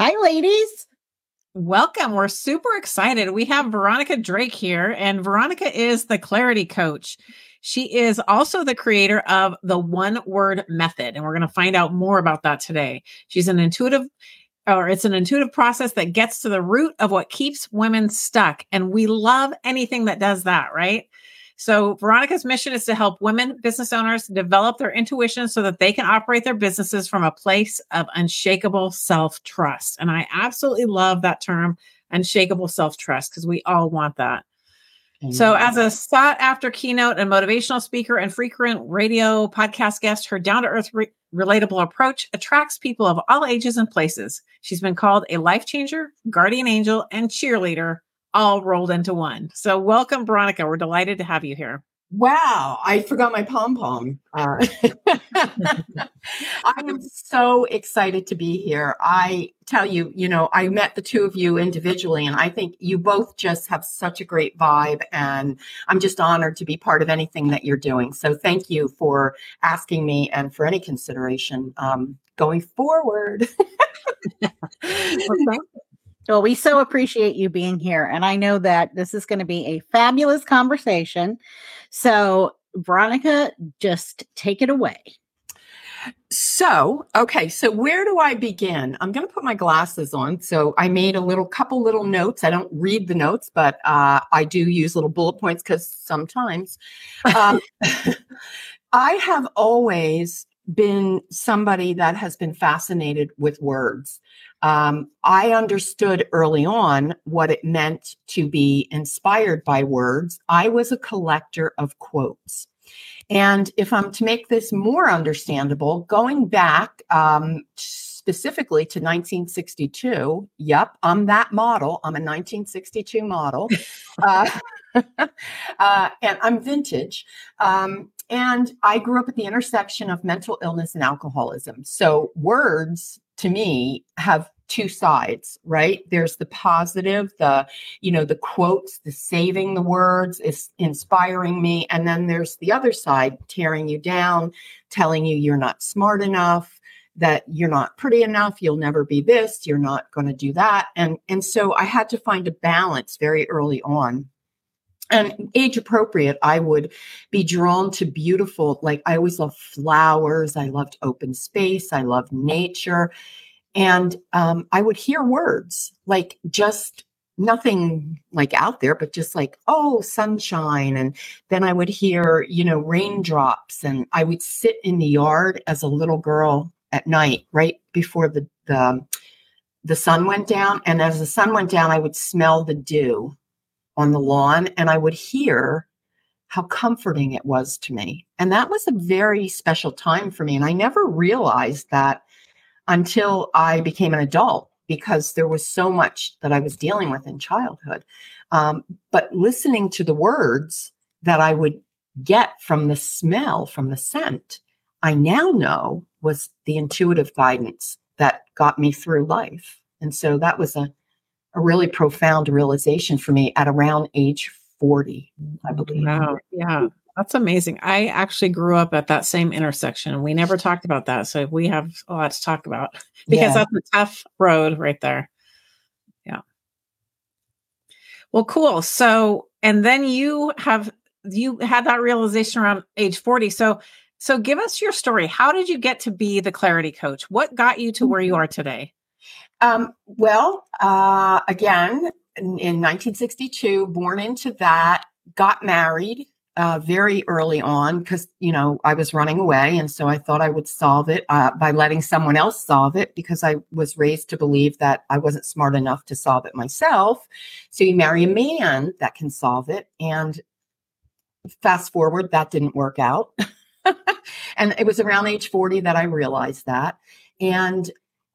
Hi, ladies. Welcome. We're super excited. We have Veronica Drake here, and Veronica is the clarity coach. She is also the creator of the one word method, and we're going to find out more about that today. She's an intuitive, or it's an intuitive process that gets to the root of what keeps women stuck. And we love anything that does that, right? So, Veronica's mission is to help women business owners develop their intuition so that they can operate their businesses from a place of unshakable self trust. And I absolutely love that term, unshakable self trust, because we all want that. So, as a sought after keynote and motivational speaker and frequent radio podcast guest, her down to earth, re- relatable approach attracts people of all ages and places. She's been called a life changer, guardian angel, and cheerleader all rolled into one. So, welcome, Veronica. We're delighted to have you here. Wow, I forgot my pom pom. Uh, I am so excited to be here. I tell you, you know, I met the two of you individually, and I think you both just have such a great vibe. And I'm just honored to be part of anything that you're doing. So thank you for asking me and for any consideration um, going forward. well, well, we so appreciate you being here. And I know that this is going to be a fabulous conversation. So, Veronica, just take it away. So, okay, so where do I begin? I'm going to put my glasses on. So, I made a little couple little notes. I don't read the notes, but uh, I do use little bullet points because sometimes um, I have always been somebody that has been fascinated with words. Um, I understood early on what it meant to be inspired by words. I was a collector of quotes. And if I'm to make this more understandable, going back um, specifically to 1962, yep, I'm that model. I'm a 1962 model. uh, uh, and I'm vintage. Um, and I grew up at the intersection of mental illness and alcoholism. So words to me have two sides right there's the positive the you know the quotes the saving the words is inspiring me and then there's the other side tearing you down telling you you're not smart enough that you're not pretty enough you'll never be this you're not going to do that and and so i had to find a balance very early on and age appropriate i would be drawn to beautiful like i always loved flowers i loved open space i loved nature and um, I would hear words like just nothing like out there, but just like, oh, sunshine. And then I would hear, you know, raindrops. And I would sit in the yard as a little girl at night, right before the, the, the sun went down. And as the sun went down, I would smell the dew on the lawn and I would hear how comforting it was to me. And that was a very special time for me. And I never realized that until I became an adult because there was so much that I was dealing with in childhood. Um, but listening to the words that I would get from the smell, from the scent, I now know was the intuitive guidance that got me through life. And so that was a, a really profound realization for me at around age 40, I believe. Wow. Yeah. That's amazing. I actually grew up at that same intersection. We never talked about that. So we have a lot to talk about because yeah. that's a tough road right there. Yeah. Well, cool. So, and then you have, you had that realization around age 40. So So give us your story. How did you get to be the clarity coach? What got you to where you are today? Um, well, uh, again, in, in 1962, born into that, got married uh, very early on because you know I was running away, and so I thought I would solve it uh, by letting someone else solve it because I was raised to believe that I wasn't smart enough to solve it myself. So you marry a man that can solve it, and fast forward, that didn't work out. and it was around age 40 that I realized that. And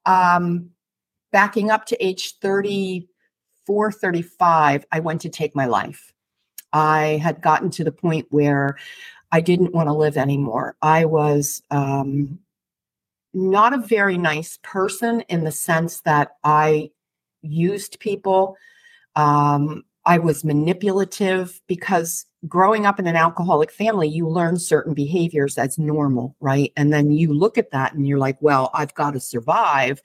um, backing up to age 34, 35, I went to take my life. I had gotten to the point where I didn't want to live anymore. I was um, not a very nice person in the sense that I used people. Um, I was manipulative because growing up in an alcoholic family, you learn certain behaviors as normal, right? And then you look at that and you're like, well, I've got to survive.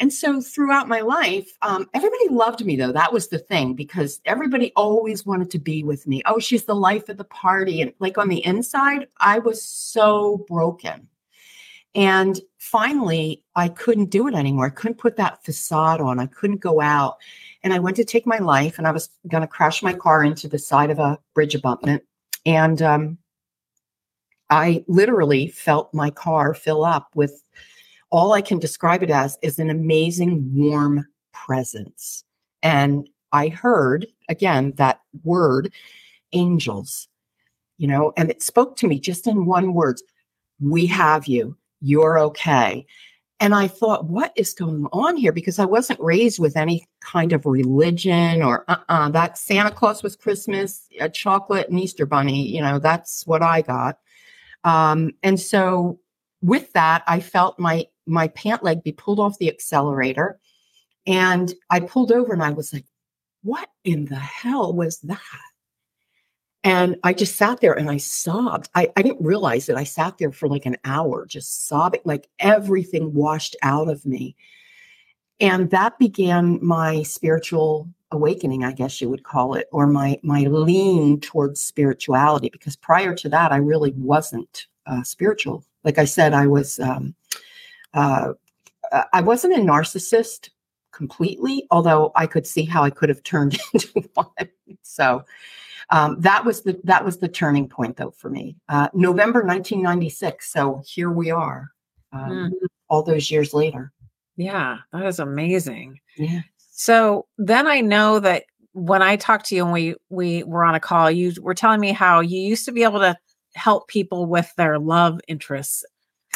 And so throughout my life, um, everybody loved me though. That was the thing because everybody always wanted to be with me. Oh, she's the life of the party. And like on the inside, I was so broken. And finally, I couldn't do it anymore. I couldn't put that facade on. I couldn't go out and I went to take my life and I was going to crash my car into the side of a bridge abutment. And um, I literally felt my car fill up with all I can describe it as is an amazing warm presence. And I heard again that word, angels, you know, and it spoke to me just in one word we have you, you're okay. And I thought, what is going on here? Because I wasn't raised with any kind of religion or uh-uh, that Santa Claus was Christmas, a chocolate and Easter bunny. You know, that's what I got. Um, and so with that, I felt my my pant leg be pulled off the accelerator. And I pulled over and I was like, what in the hell was that? And I just sat there and I sobbed. I, I didn't realize that I sat there for like an hour, just sobbing, like everything washed out of me. And that began my spiritual awakening, I guess you would call it, or my my lean towards spirituality. Because prior to that, I really wasn't uh, spiritual. Like I said, I was um, uh, I wasn't a narcissist completely, although I could see how I could have turned into one. So um, that was the that was the turning point though for me. Uh, november 1996 so here we are um, mm. all those years later. Yeah that is amazing. Yeah. So then i know that when i talked to you and we we were on a call you were telling me how you used to be able to help people with their love interests.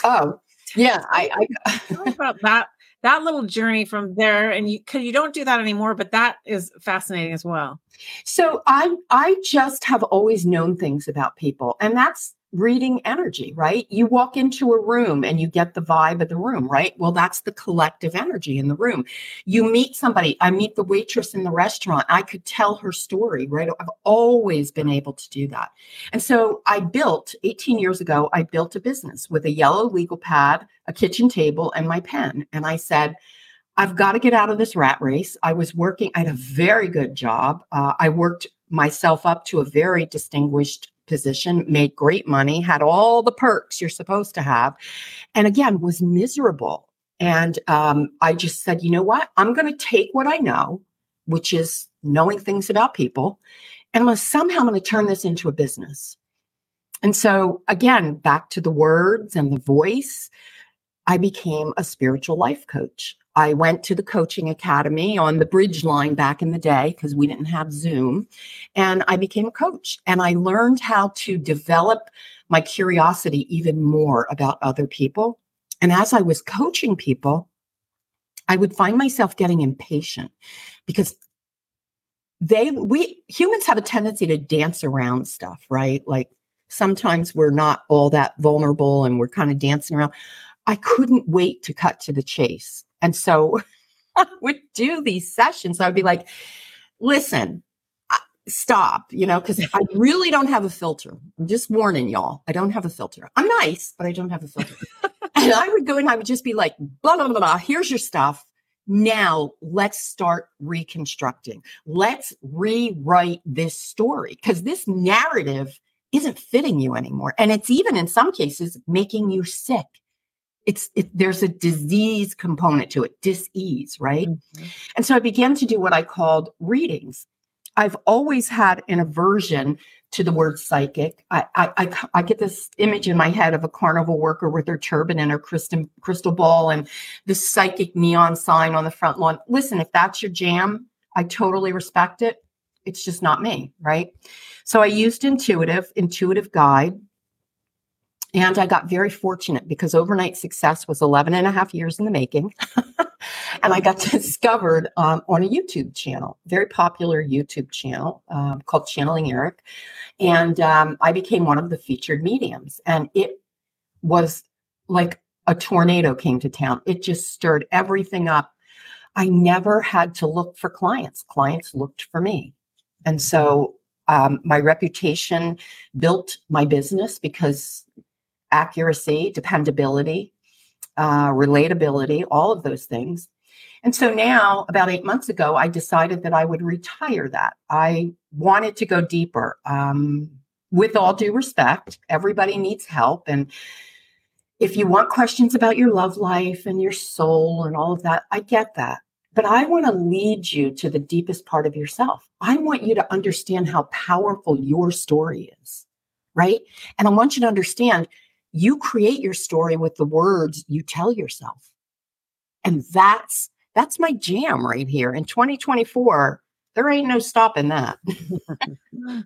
Oh yeah i, I about that that little journey from there and you because you don't do that anymore but that is fascinating as well. So i i just have always known things about people and that's reading energy right you walk into a room and you get the vibe of the room right well that's the collective energy in the room you meet somebody i meet the waitress in the restaurant i could tell her story right i've always been able to do that and so i built 18 years ago i built a business with a yellow legal pad a kitchen table and my pen. And I said, I've got to get out of this rat race. I was working, I had a very good job. Uh, I worked myself up to a very distinguished position, made great money, had all the perks you're supposed to have, and again, was miserable. And um, I just said, you know what? I'm going to take what I know, which is knowing things about people, and I'm somehow I'm going to turn this into a business. And so, again, back to the words and the voice. I became a spiritual life coach. I went to the coaching academy on the bridge line back in the day because we didn't have Zoom. And I became a coach and I learned how to develop my curiosity even more about other people. And as I was coaching people, I would find myself getting impatient because they, we humans have a tendency to dance around stuff, right? Like sometimes we're not all that vulnerable and we're kind of dancing around. I couldn't wait to cut to the chase. And so I would do these sessions. I would be like, listen, uh, stop, you know, because I really don't have a filter. I'm just warning y'all. I don't have a filter. I'm nice, but I don't have a filter. and I would go and I would just be like, blah, blah, blah, blah. Here's your stuff. Now let's start reconstructing. Let's rewrite this story because this narrative isn't fitting you anymore. And it's even in some cases making you sick. It's it, there's a disease component to it, dis-ease, right? Mm-hmm. And so I began to do what I called readings. I've always had an aversion to the word psychic. I, I, I, I, get this image in my head of a carnival worker with her turban and her crystal, crystal ball and the psychic neon sign on the front lawn. Listen, if that's your jam, I totally respect it. It's just not me, right? So I used intuitive, intuitive guide. And I got very fortunate because overnight success was 11 and a half years in the making. and I got discovered um, on a YouTube channel, very popular YouTube channel um, called Channeling Eric. And um, I became one of the featured mediums. And it was like a tornado came to town. It just stirred everything up. I never had to look for clients, clients looked for me. And so um, my reputation built my business because accuracy, dependability, uh, relatability, all of those things. And so now, about eight months ago, I decided that I would retire that. I wanted to go deeper. Um, with all due respect, everybody needs help. And if you want questions about your love life and your soul and all of that, I get that. But I want to lead you to the deepest part of yourself. I want you to understand how powerful your story is, right? And I want you to understand you create your story with the words you tell yourself. And that's that's my jam right here. In 2024, there ain't no stopping that.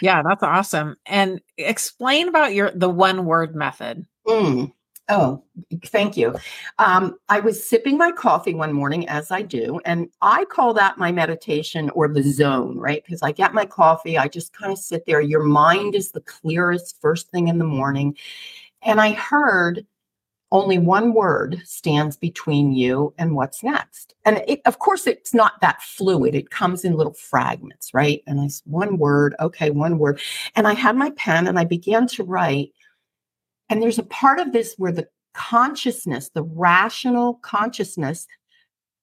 yeah, that's awesome. And explain about your the one word method. Mm. Oh, thank you. Um, I was sipping my coffee one morning, as I do, and I call that my meditation or the zone, right? Because I get my coffee, I just kind of sit there. Your mind is the clearest first thing in the morning. And I heard only one word stands between you and what's next. And it, of course, it's not that fluid. It comes in little fragments, right? And I one word, okay, one word. And I had my pen and I began to write. And there's a part of this where the consciousness, the rational consciousness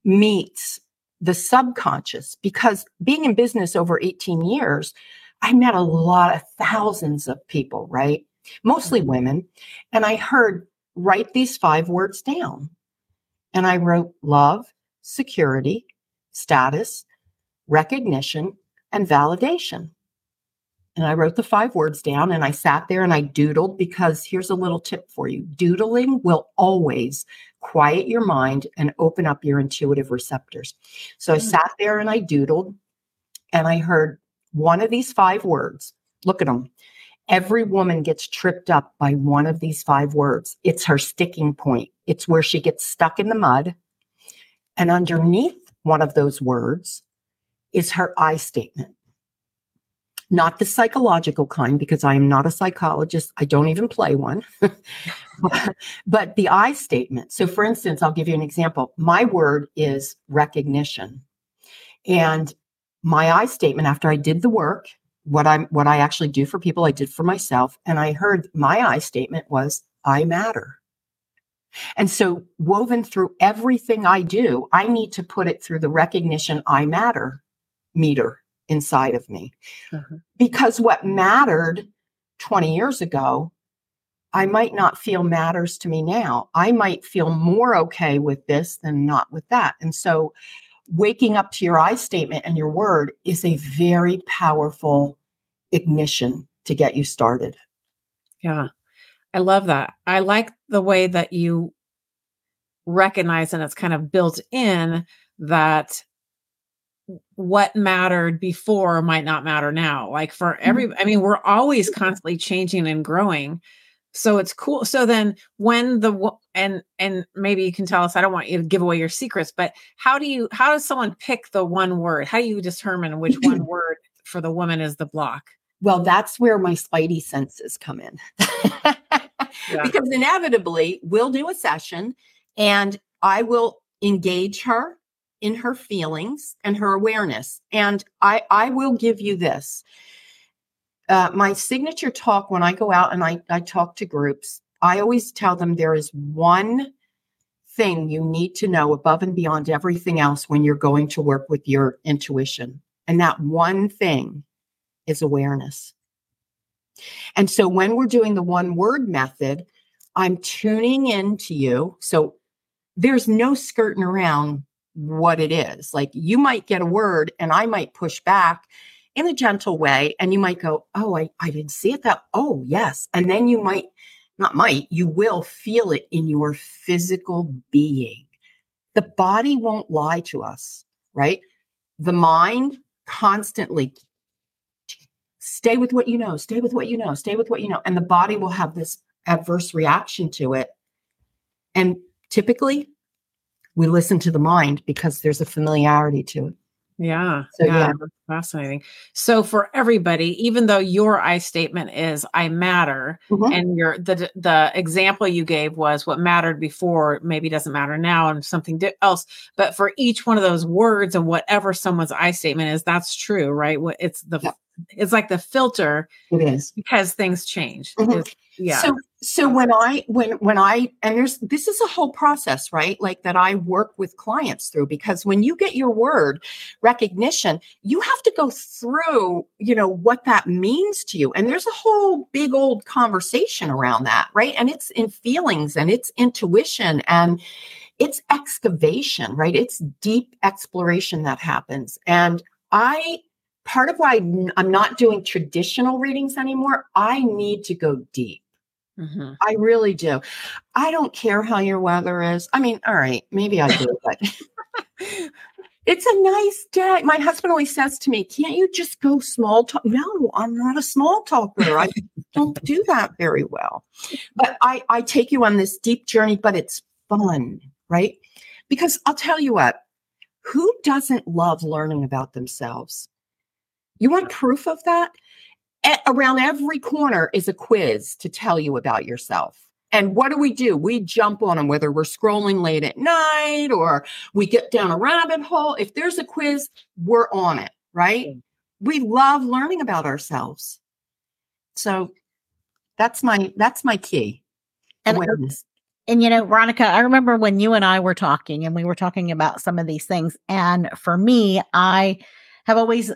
meets the subconscious because being in business over 18 years, I met a lot of thousands of people, right? Mostly mm-hmm. women. And I heard write these five words down. And I wrote love, security, status, recognition, and validation. And I wrote the five words down and I sat there and I doodled because here's a little tip for you doodling will always quiet your mind and open up your intuitive receptors. So I mm. sat there and I doodled and I heard one of these five words. Look at them Every woman gets tripped up by one of these five words. It's her sticking point. It's where she gets stuck in the mud. And underneath one of those words is her I statement. Not the psychological kind, because I am not a psychologist. I don't even play one. but, the I statement. So, for instance, I'll give you an example. My word is recognition. And my I statement, after I did the work what I'm what I actually do for people, I did for myself. And I heard my I statement was I matter. And so woven through everything I do, I need to put it through the recognition I matter meter inside of me. Uh-huh. Because what mattered 20 years ago, I might not feel matters to me now. I might feel more okay with this than not with that. And so waking up to your I statement and your word is a very powerful ignition to get you started. Yeah. I love that. I like the way that you recognize and it's kind of built in that what mattered before might not matter now. Like for every, mm-hmm. I mean, we're always constantly changing and growing so it's cool so then when the and and maybe you can tell us i don't want you to give away your secrets but how do you how does someone pick the one word how do you determine which one word for the woman is the block well that's where my spidey senses come in yeah. because inevitably we'll do a session and i will engage her in her feelings and her awareness and i i will give you this uh, my signature talk when I go out and I, I talk to groups, I always tell them there is one thing you need to know above and beyond everything else when you're going to work with your intuition. And that one thing is awareness. And so when we're doing the one word method, I'm tuning in to you. So there's no skirting around what it is. Like you might get a word and I might push back in a gentle way and you might go, Oh, I, I didn't see it that. Oh, yes. And then you might, not might, you will feel it in your physical being. The body won't lie to us, right? The mind constantly stay with what you know, stay with what you know, stay with what you know. And the body will have this adverse reaction to it. And typically, we listen to the mind because there's a familiarity to it. Yeah. So, yeah, yeah. Fascinating. So for everybody, even though your I statement is I matter mm-hmm. and your the the example you gave was what mattered before maybe doesn't matter now and something di- else, but for each one of those words and whatever someone's I statement is, that's true, right? What It's the yeah it's like the filter it is because things change mm-hmm. yeah so so when i when when i and there's this is a whole process right like that i work with clients through because when you get your word recognition you have to go through you know what that means to you and there's a whole big old conversation around that right and it's in feelings and it's intuition and it's excavation right it's deep exploration that happens and I part of why I'm not doing traditional readings anymore, I need to go deep. Mm-hmm. I really do. I don't care how your weather is. I mean, all right, maybe I do, but it's a nice day. My husband always says to me, Can't you just go small talk? No, I'm not a small talker. I don't do that very well. But I, I take you on this deep journey, but it's fun, right? Because I'll tell you what, who doesn't love learning about themselves? You want proof of that? A- around every corner is a quiz to tell you about yourself. And what do we do? We jump on them, whether we're scrolling late at night or we get down a rabbit hole. If there's a quiz, we're on it, right? We love learning about ourselves. So that's my that's my key. And, uh, awareness. and you know, Veronica, I remember when you and I were talking and we were talking about some of these things. And for me, I have always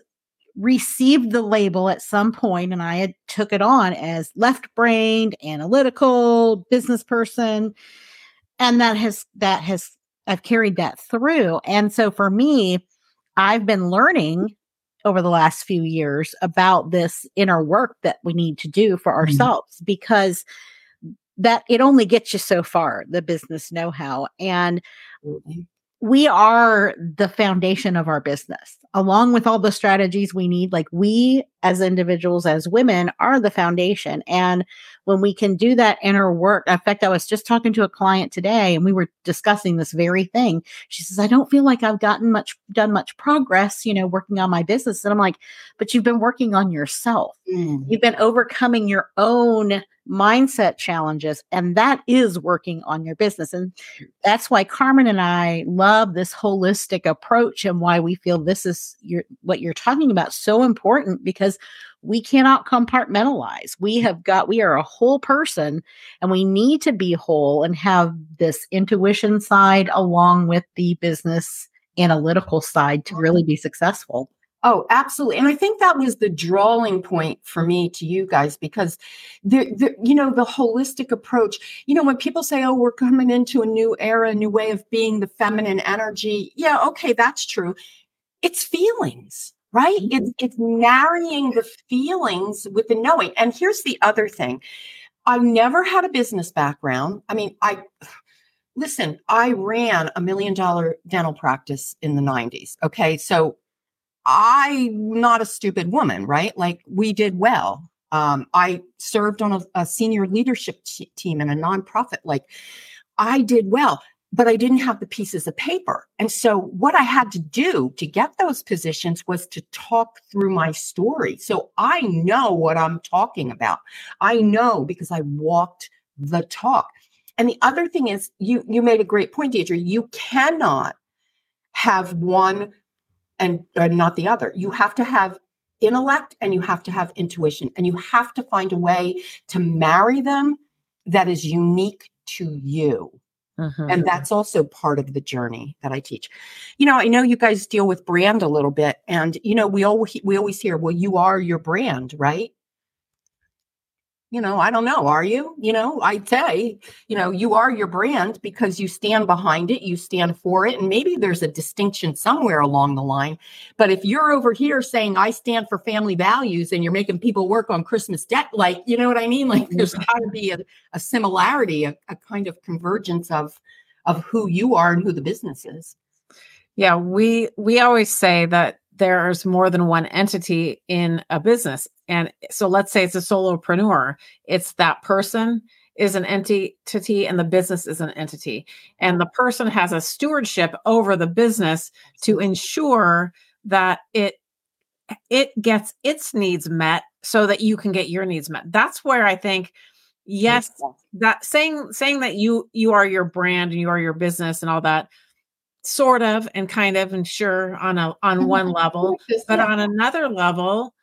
received the label at some point and I had took it on as left-brained, analytical, business person and that has that has I've carried that through. And so for me, I've been learning over the last few years about this inner work that we need to do for mm-hmm. ourselves mm-hmm. because that it only gets you so far the business know-how and we are the foundation of our business. Along with all the strategies we need like we as individuals as women are the foundation. And when we can do that inner work in fact i was just talking to a client today and we were discussing this very thing. She says i don't feel like i've gotten much done much progress you know working on my business. And i'm like but you've been working on yourself. Mm. you've been overcoming your own mindset challenges and that is working on your business. And that's why carmen and i love this holistic approach and why we feel this is your what you're talking about so important because we cannot compartmentalize we have got we are a whole person and we need to be whole and have this intuition side along with the business analytical side to really be successful Oh, absolutely. And I think that was the drawing point for me to you guys because the, the you know the holistic approach, you know when people say oh we're coming into a new era, a new way of being the feminine energy. Yeah, okay, that's true. It's feelings, right? Mm-hmm. It's it's marrying the feelings with the knowing. And here's the other thing. I never had a business background. I mean, I listen, I ran a million dollar dental practice in the 90s. Okay. So I'm not a stupid woman, right? Like we did well. Um, I served on a, a senior leadership t- team in a nonprofit. Like I did well, but I didn't have the pieces of paper. And so what I had to do to get those positions was to talk through my story. So I know what I'm talking about. I know because I walked the talk. And the other thing is you you made a great point, Deirdre. You cannot have one and, and not the other. You have to have intellect and you have to have intuition and you have to find a way to marry them that is unique to you. Mm-hmm. And that's also part of the journey that I teach. You know, I know you guys deal with brand a little bit and you know, we always we always hear, well, you are your brand, right? You know, I don't know. Are you? You know, I'd say, you know, you are your brand because you stand behind it, you stand for it. And maybe there's a distinction somewhere along the line. But if you're over here saying, I stand for family values and you're making people work on Christmas debt, like, you know what I mean? Like there's got to be a, a similarity, a, a kind of convergence of of who you are and who the business is. Yeah, we we always say that there's more than one entity in a business. And so let's say it's a solopreneur, it's that person is an entity and the business is an entity. And the person has a stewardship over the business to ensure that it it gets its needs met so that you can get your needs met. That's where I think yes, that saying saying that you you are your brand and you are your business and all that sort of and kind of and sure on a on mm-hmm. one level but on another level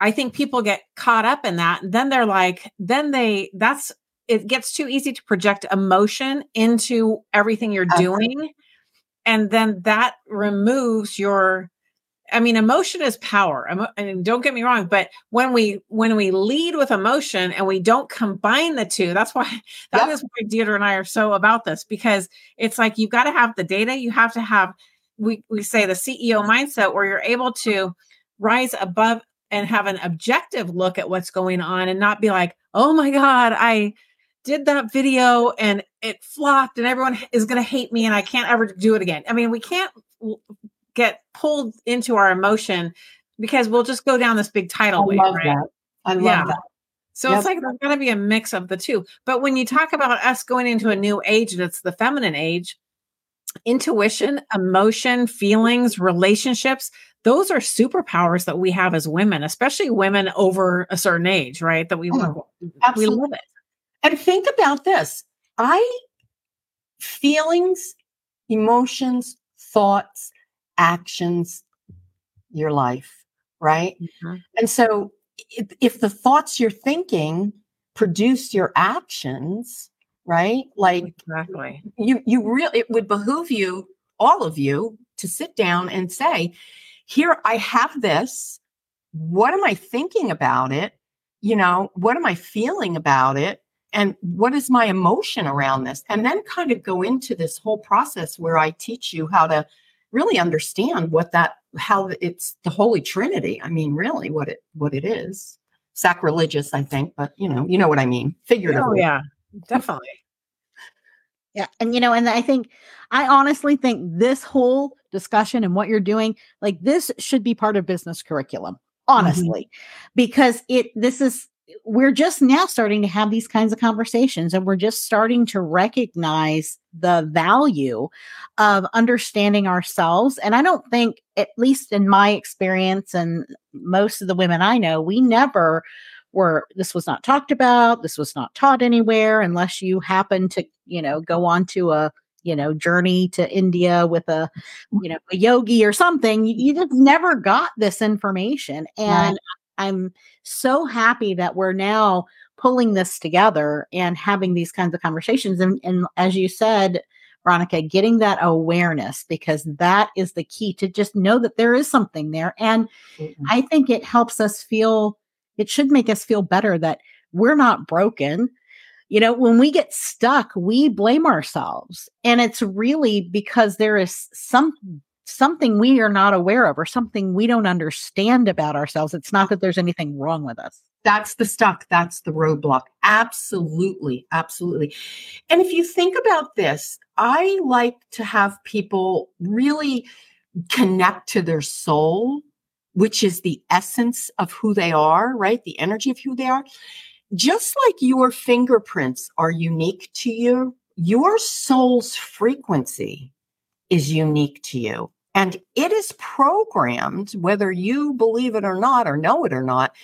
i think people get caught up in that and then they're like then they that's it gets too easy to project emotion into everything you're doing and then that removes your I mean, emotion is power. And don't get me wrong, but when we when we lead with emotion and we don't combine the two, that's why that yep. is why Deirdre and I are so about this because it's like you've got to have the data. You have to have we we say the CEO mindset where you're able to rise above and have an objective look at what's going on and not be like, oh my God, I did that video and it flopped and everyone is going to hate me and I can't ever do it again. I mean, we can't get pulled into our emotion because we'll just go down this big tidal wave. right? That. I love yeah. that. So yep. it's like there's going to be a mix of the two. But when you talk about us going into a new age that's the feminine age, intuition, emotion, feelings, relationships, those are superpowers that we have as women, especially women over a certain age, right? That we, oh, we love it. And think about this. I feelings, emotions, thoughts, actions your life, right? Mm-hmm. And so if, if the thoughts you're thinking produce your actions, right? Like exactly. You you really it would behoove you, all of you, to sit down and say, here I have this. What am I thinking about it? You know, what am I feeling about it? And what is my emotion around this? And then kind of go into this whole process where I teach you how to really understand what that how it's the holy trinity. I mean really what it what it is. Sacrilegious i think but you know you know what i mean. Figuratively. Oh, yeah. Definitely. Yeah and you know and i think i honestly think this whole discussion and what you're doing like this should be part of business curriculum mm-hmm. honestly mm-hmm. because it this is we're just now starting to have these kinds of conversations and we're just starting to recognize the value of understanding ourselves. And I don't think, at least in my experience and most of the women I know, we never were, this was not talked about, this was not taught anywhere unless you happen to, you know, go on to a, you know, journey to India with a, mm. you know, a yogi or something. You, you just never got this information. And right. I'm so happy that we're now pulling this together and having these kinds of conversations. And, and as you said, Veronica, getting that awareness because that is the key to just know that there is something there. And mm-hmm. I think it helps us feel, it should make us feel better that we're not broken. You know, when we get stuck, we blame ourselves. And it's really because there is some something we are not aware of or something we don't understand about ourselves. It's not that there's anything wrong with us. That's the stuck. That's the roadblock. Absolutely. Absolutely. And if you think about this, I like to have people really connect to their soul, which is the essence of who they are, right? The energy of who they are. Just like your fingerprints are unique to you, your soul's frequency is unique to you. And it is programmed, whether you believe it or not, or know it or not,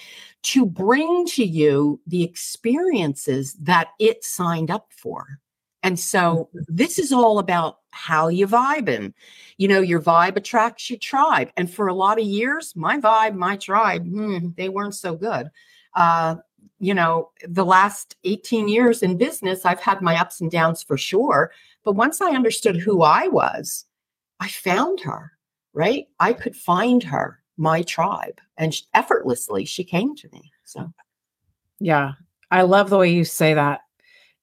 to bring to you the experiences that it signed up for. And so mm-hmm. this is all about how you vibe and you know your vibe attracts your tribe. And for a lot of years, my vibe, my tribe, hmm, they weren't so good. Uh, you know, the last 18 years in business, I've had my ups and downs for sure. But once I understood who I was, I found her, right? I could find her, my tribe, and effortlessly she came to me. So, yeah, I love the way you say that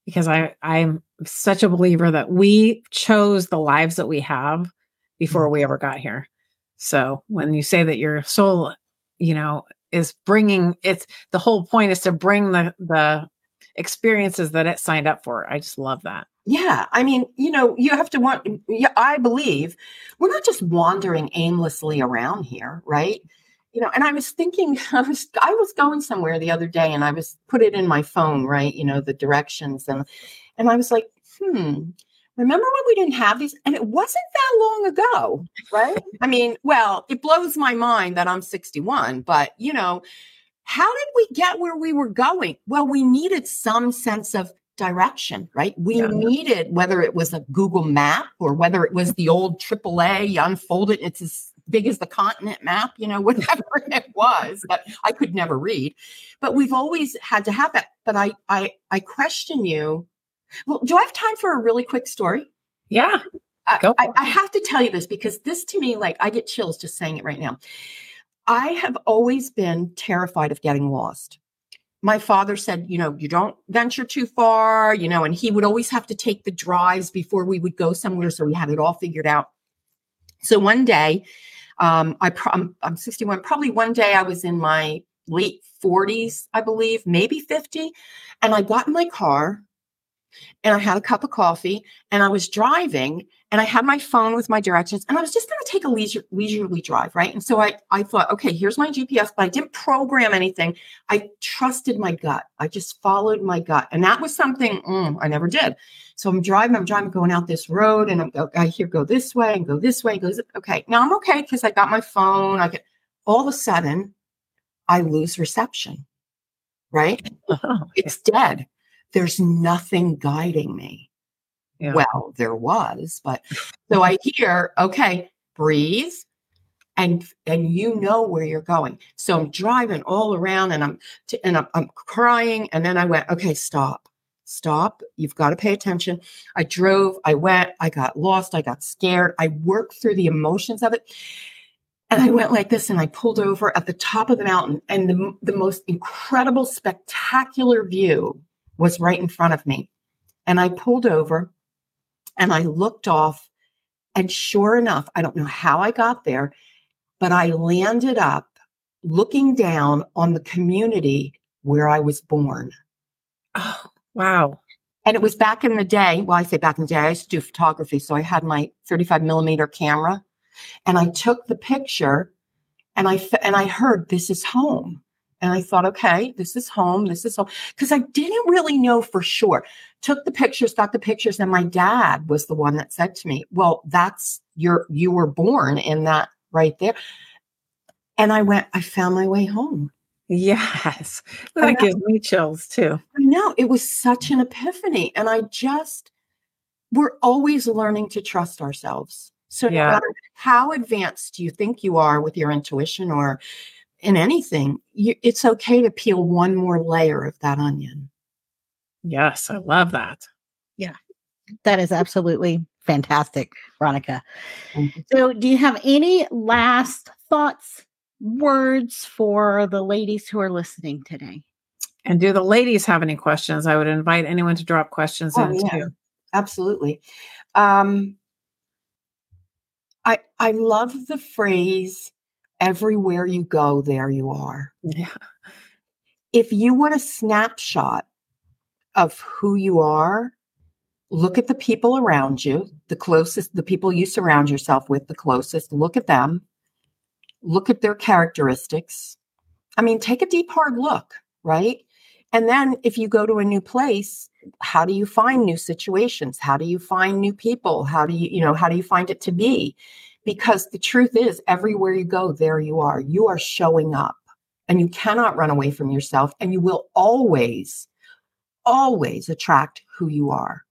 because I I'm such a believer that we chose the lives that we have before mm-hmm. we ever got here. So when you say that your soul, you know, is bringing it's the whole point is to bring the the experiences that it signed up for. I just love that. Yeah, I mean, you know, you have to want. I believe we're not just wandering aimlessly around here, right? You know, and I was thinking, I was I was going somewhere the other day, and I was put it in my phone, right? You know, the directions, and and I was like, hmm. Remember when we didn't have these? And it wasn't that long ago, right? I mean, well, it blows my mind that I'm 61, but you know, how did we get where we were going? Well, we needed some sense of direction, right? We yeah. needed whether it was a Google map or whether it was the old AAA, you unfold it, it's as big as the continent map, you know, whatever it was that I could never read. But we've always had to have that. But I I I question you. Well, do I have time for a really quick story? Yeah. I, I, I have to tell you this because this to me, like I get chills just saying it right now. I have always been terrified of getting lost my father said, you know, you don't venture too far, you know, and he would always have to take the drives before we would go somewhere. So we had it all figured out. So one day, um, I pro- I'm, I'm 61, probably one day I was in my late 40s, I believe, maybe 50. And I got in my car and I had a cup of coffee and I was driving and I had my phone with my directions and I was just going to take a leisure, leisurely drive, right? And so I, I thought, okay, here's my GPS, but I didn't program anything. I trusted my gut. I just followed my gut. And that was something mm, I never did. So I'm driving, I'm driving, going out this road and I'm, I hear go this way and go this way. And goes, okay, now I'm okay because I got my phone. I get all of a sudden I lose reception, right? Oh, it's dead there's nothing guiding me. Yeah. Well, there was, but so I hear, okay, breathe and and you know where you're going. So I'm driving all around and I'm t- and I'm, I'm crying and then I went, okay, stop. Stop. You've got to pay attention. I drove, I went, I got lost, I got scared. I worked through the emotions of it. And I went like this and I pulled over at the top of the mountain and the, the most incredible, spectacular view was right in front of me. And I pulled over and I looked off. And sure enough, I don't know how I got there, but I landed up looking down on the community where I was born. Oh, wow. And it was back in the day. Well, I say back in the day, I used to do photography. So I had my 35 millimeter camera and I took the picture and I, and I heard this is home. And I thought, okay, this is home. This is home. Because I didn't really know for sure. Took the pictures, got the pictures, and my dad was the one that said to me, Well, that's your you were born in that right there. And I went, I found my way home. Yes. That gives me chills too. I know. It was such an epiphany. And I just we're always learning to trust ourselves. So yeah. no matter how advanced do you think you are with your intuition or in anything, you, it's okay to peel one more layer of that onion. Yes, I love that. Yeah, that is absolutely fantastic, Veronica. So, do you have any last thoughts, words for the ladies who are listening today? And do the ladies have any questions? I would invite anyone to drop questions oh, in yeah, too. Absolutely. Um, I I love the phrase everywhere you go, there you are. Yeah. If you want a snapshot of who you are, look at the people around you, the closest, the people you surround yourself with, the closest, look at them, look at their characteristics. I mean, take a deep, hard look, right? And then if you go to a new place, how do you find new situations? How do you find new people? How do you, you know, how do you find it to be? Because the truth is, everywhere you go, there you are. You are showing up and you cannot run away from yourself, and you will always, always attract who you are.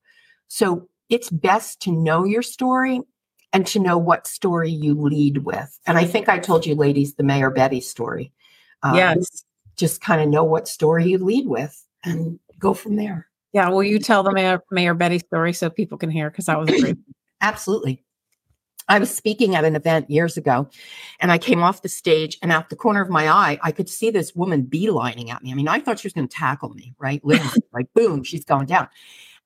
So it's best to know your story and to know what story you lead with. And I think I told you, ladies, the Mayor Betty story. Um, yes. Just kind of know what story you lead with and go from there. Yeah. Will you tell the Mayor, Mayor Betty story so people can hear? Because that was great. Absolutely. I was speaking at an event years ago and I came off the stage and out the corner of my eye, I could see this woman beelining at me. I mean, I thought she was going to tackle me, right? Literally, like boom, she's going down.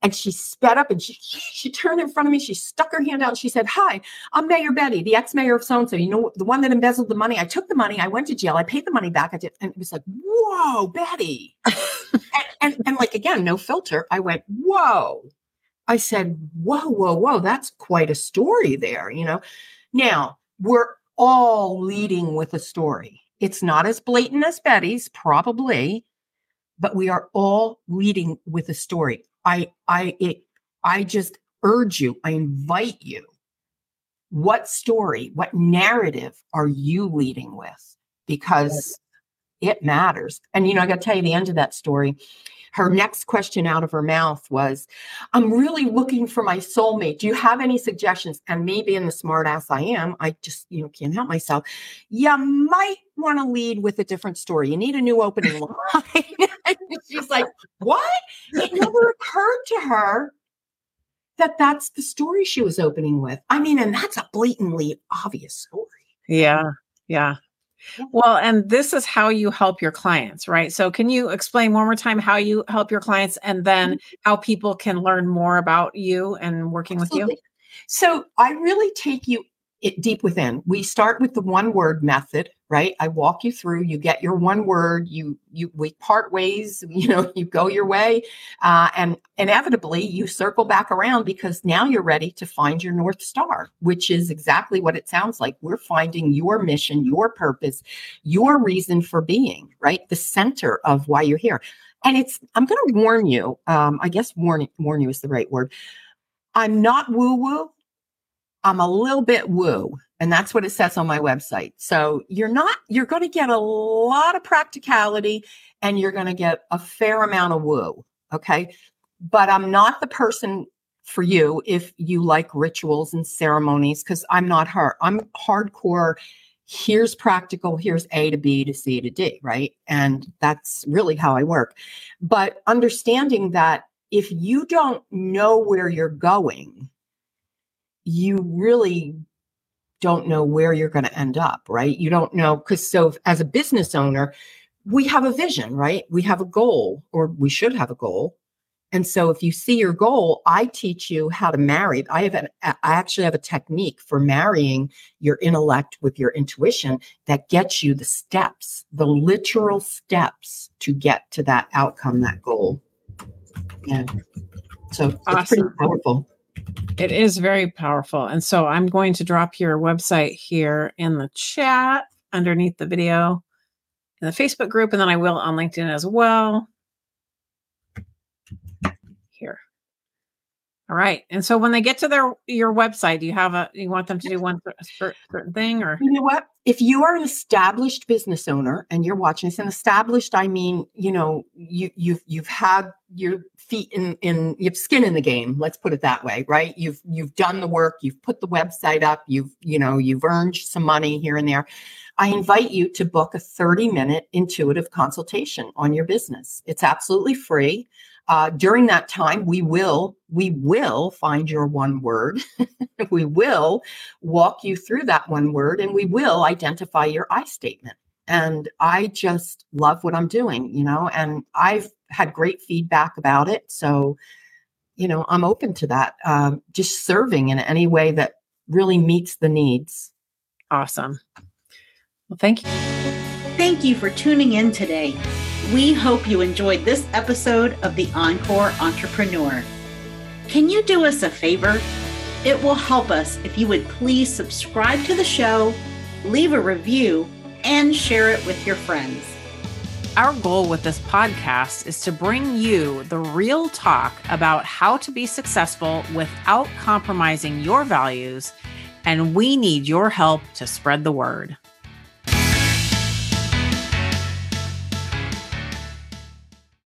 And she sped up and she, she turned in front of me. She stuck her hand out and she said, Hi, I'm Mayor Betty, the ex mayor of so and so. You know, the one that embezzled the money. I took the money. I went to jail. I paid the money back. I did. And it was like, Whoa, Betty. and, and, and like, again, no filter. I went, Whoa. I said, Whoa, whoa, whoa. That's quite a story there. You know, now we're all leading with a story. It's not as blatant as Betty's, probably, but we are all leading with a story. I I it, I just urge you, I invite you. What story, what narrative are you leading with? Because it matters. And you know, I got to tell you the end of that story. Her next question out of her mouth was, I'm really looking for my soulmate. Do you have any suggestions? And me being the smartass I am, I just, you know, can't help myself. You might want to lead with a different story. You need a new opening line. She's like, What? It never occurred to her that that's the story she was opening with. I mean, and that's a blatantly obvious story. Yeah. Yeah. Well, and this is how you help your clients, right? So, can you explain one more time how you help your clients and then mm-hmm. how people can learn more about you and working Absolutely. with you? So, I really take you it deep within. We start with the one word method, right? I walk you through, you get your one word, you, you, we part ways, you know, you go your way. Uh, and inevitably you circle back around because now you're ready to find your North Star, which is exactly what it sounds like. We're finding your mission, your purpose, your reason for being, right? The center of why you're here. And it's, I'm going to warn you, um, I guess warn, warn you is the right word. I'm not woo woo. I'm a little bit woo. And that's what it says on my website. So you're not, you're going to get a lot of practicality and you're going to get a fair amount of woo. Okay. But I'm not the person for you if you like rituals and ceremonies because I'm not her. I'm hardcore. Here's practical. Here's A to B to C to D, right? And that's really how I work. But understanding that if you don't know where you're going, you really don't know where you're going to end up, right? You don't know because so as a business owner, we have a vision, right? We have a goal, or we should have a goal. And so if you see your goal, I teach you how to marry. I have an, I actually have a technique for marrying your intellect with your intuition that gets you the steps, the literal steps to get to that outcome, that goal. Yeah. So awesome. it's pretty powerful. It is very powerful. And so I'm going to drop your website here in the chat underneath the video in the Facebook group, and then I will on LinkedIn as well. All right. And so when they get to their your website, do you have a you want them to do one certain thing or you know what? If you are an established business owner and you're watching this, and established, I mean, you know, you you've you've had your feet in in you have skin in the game. Let's put it that way, right? You've you've done the work, you've put the website up, you've you know you've earned some money here and there. I invite you to book a 30 minute intuitive consultation on your business. It's absolutely free uh, during that time we will we will find your one word. We will walk you through that one word and we will identify your i statement. And i just love what i'm doing you know and i've had great feedback about it. So you know i'm open to that um, just serving in any way that really meets the needs. Awesome. Well thank you. Thank you for tuning in today we hope you enjoyed this episode of The Encore Entrepreneur. Can you do us a favor? It will help us if you would please subscribe to the show, leave a review, and share it with your friends. Our goal with this podcast is to bring you the real talk about how to be successful without compromising your values, and we need your help to spread the word.